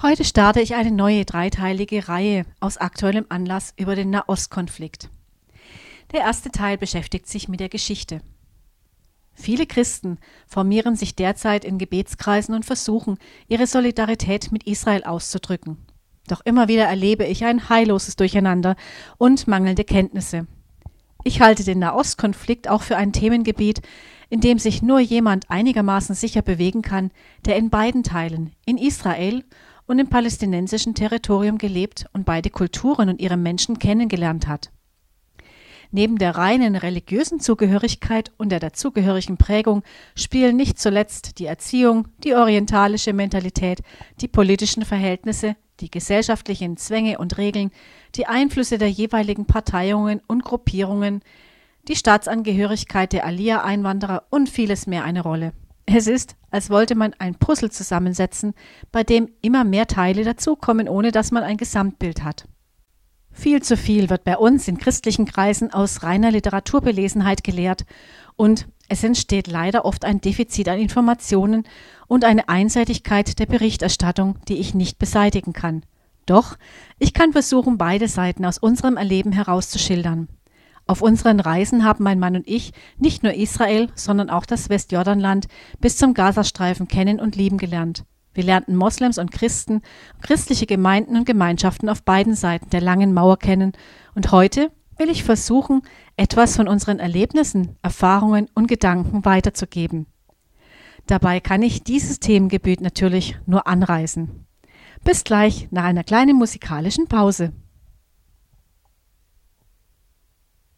Heute starte ich eine neue dreiteilige Reihe aus aktuellem Anlass über den Nahostkonflikt. Der erste Teil beschäftigt sich mit der Geschichte. Viele Christen formieren sich derzeit in Gebetskreisen und versuchen, ihre Solidarität mit Israel auszudrücken. Doch immer wieder erlebe ich ein heilloses Durcheinander und mangelnde Kenntnisse. Ich halte den Nahostkonflikt auch für ein Themengebiet, in dem sich nur jemand einigermaßen sicher bewegen kann, der in beiden Teilen, in Israel und im palästinensischen Territorium gelebt und beide Kulturen und ihre Menschen kennengelernt hat. Neben der reinen religiösen Zugehörigkeit und der dazugehörigen Prägung spielen nicht zuletzt die Erziehung, die orientalische Mentalität, die politischen Verhältnisse, die gesellschaftlichen Zwänge und Regeln, die Einflüsse der jeweiligen Parteiungen und Gruppierungen, die Staatsangehörigkeit der Alia-Einwanderer und vieles mehr eine Rolle. Es ist, als wollte man ein Puzzle zusammensetzen, bei dem immer mehr Teile dazukommen, ohne dass man ein Gesamtbild hat. Viel zu viel wird bei uns in christlichen Kreisen aus reiner Literaturbelesenheit gelehrt und es entsteht leider oft ein Defizit an Informationen und eine Einseitigkeit der Berichterstattung, die ich nicht beseitigen kann. Doch ich kann versuchen, beide Seiten aus unserem Erleben herauszuschildern. Auf unseren Reisen haben mein Mann und ich nicht nur Israel, sondern auch das Westjordanland bis zum Gazastreifen kennen und lieben gelernt. Wir lernten Moslems und Christen, christliche Gemeinden und Gemeinschaften auf beiden Seiten der langen Mauer kennen und heute will ich versuchen, etwas von unseren Erlebnissen, Erfahrungen und Gedanken weiterzugeben. Dabei kann ich dieses Themengebiet natürlich nur anreißen. Bis gleich nach einer kleinen musikalischen Pause.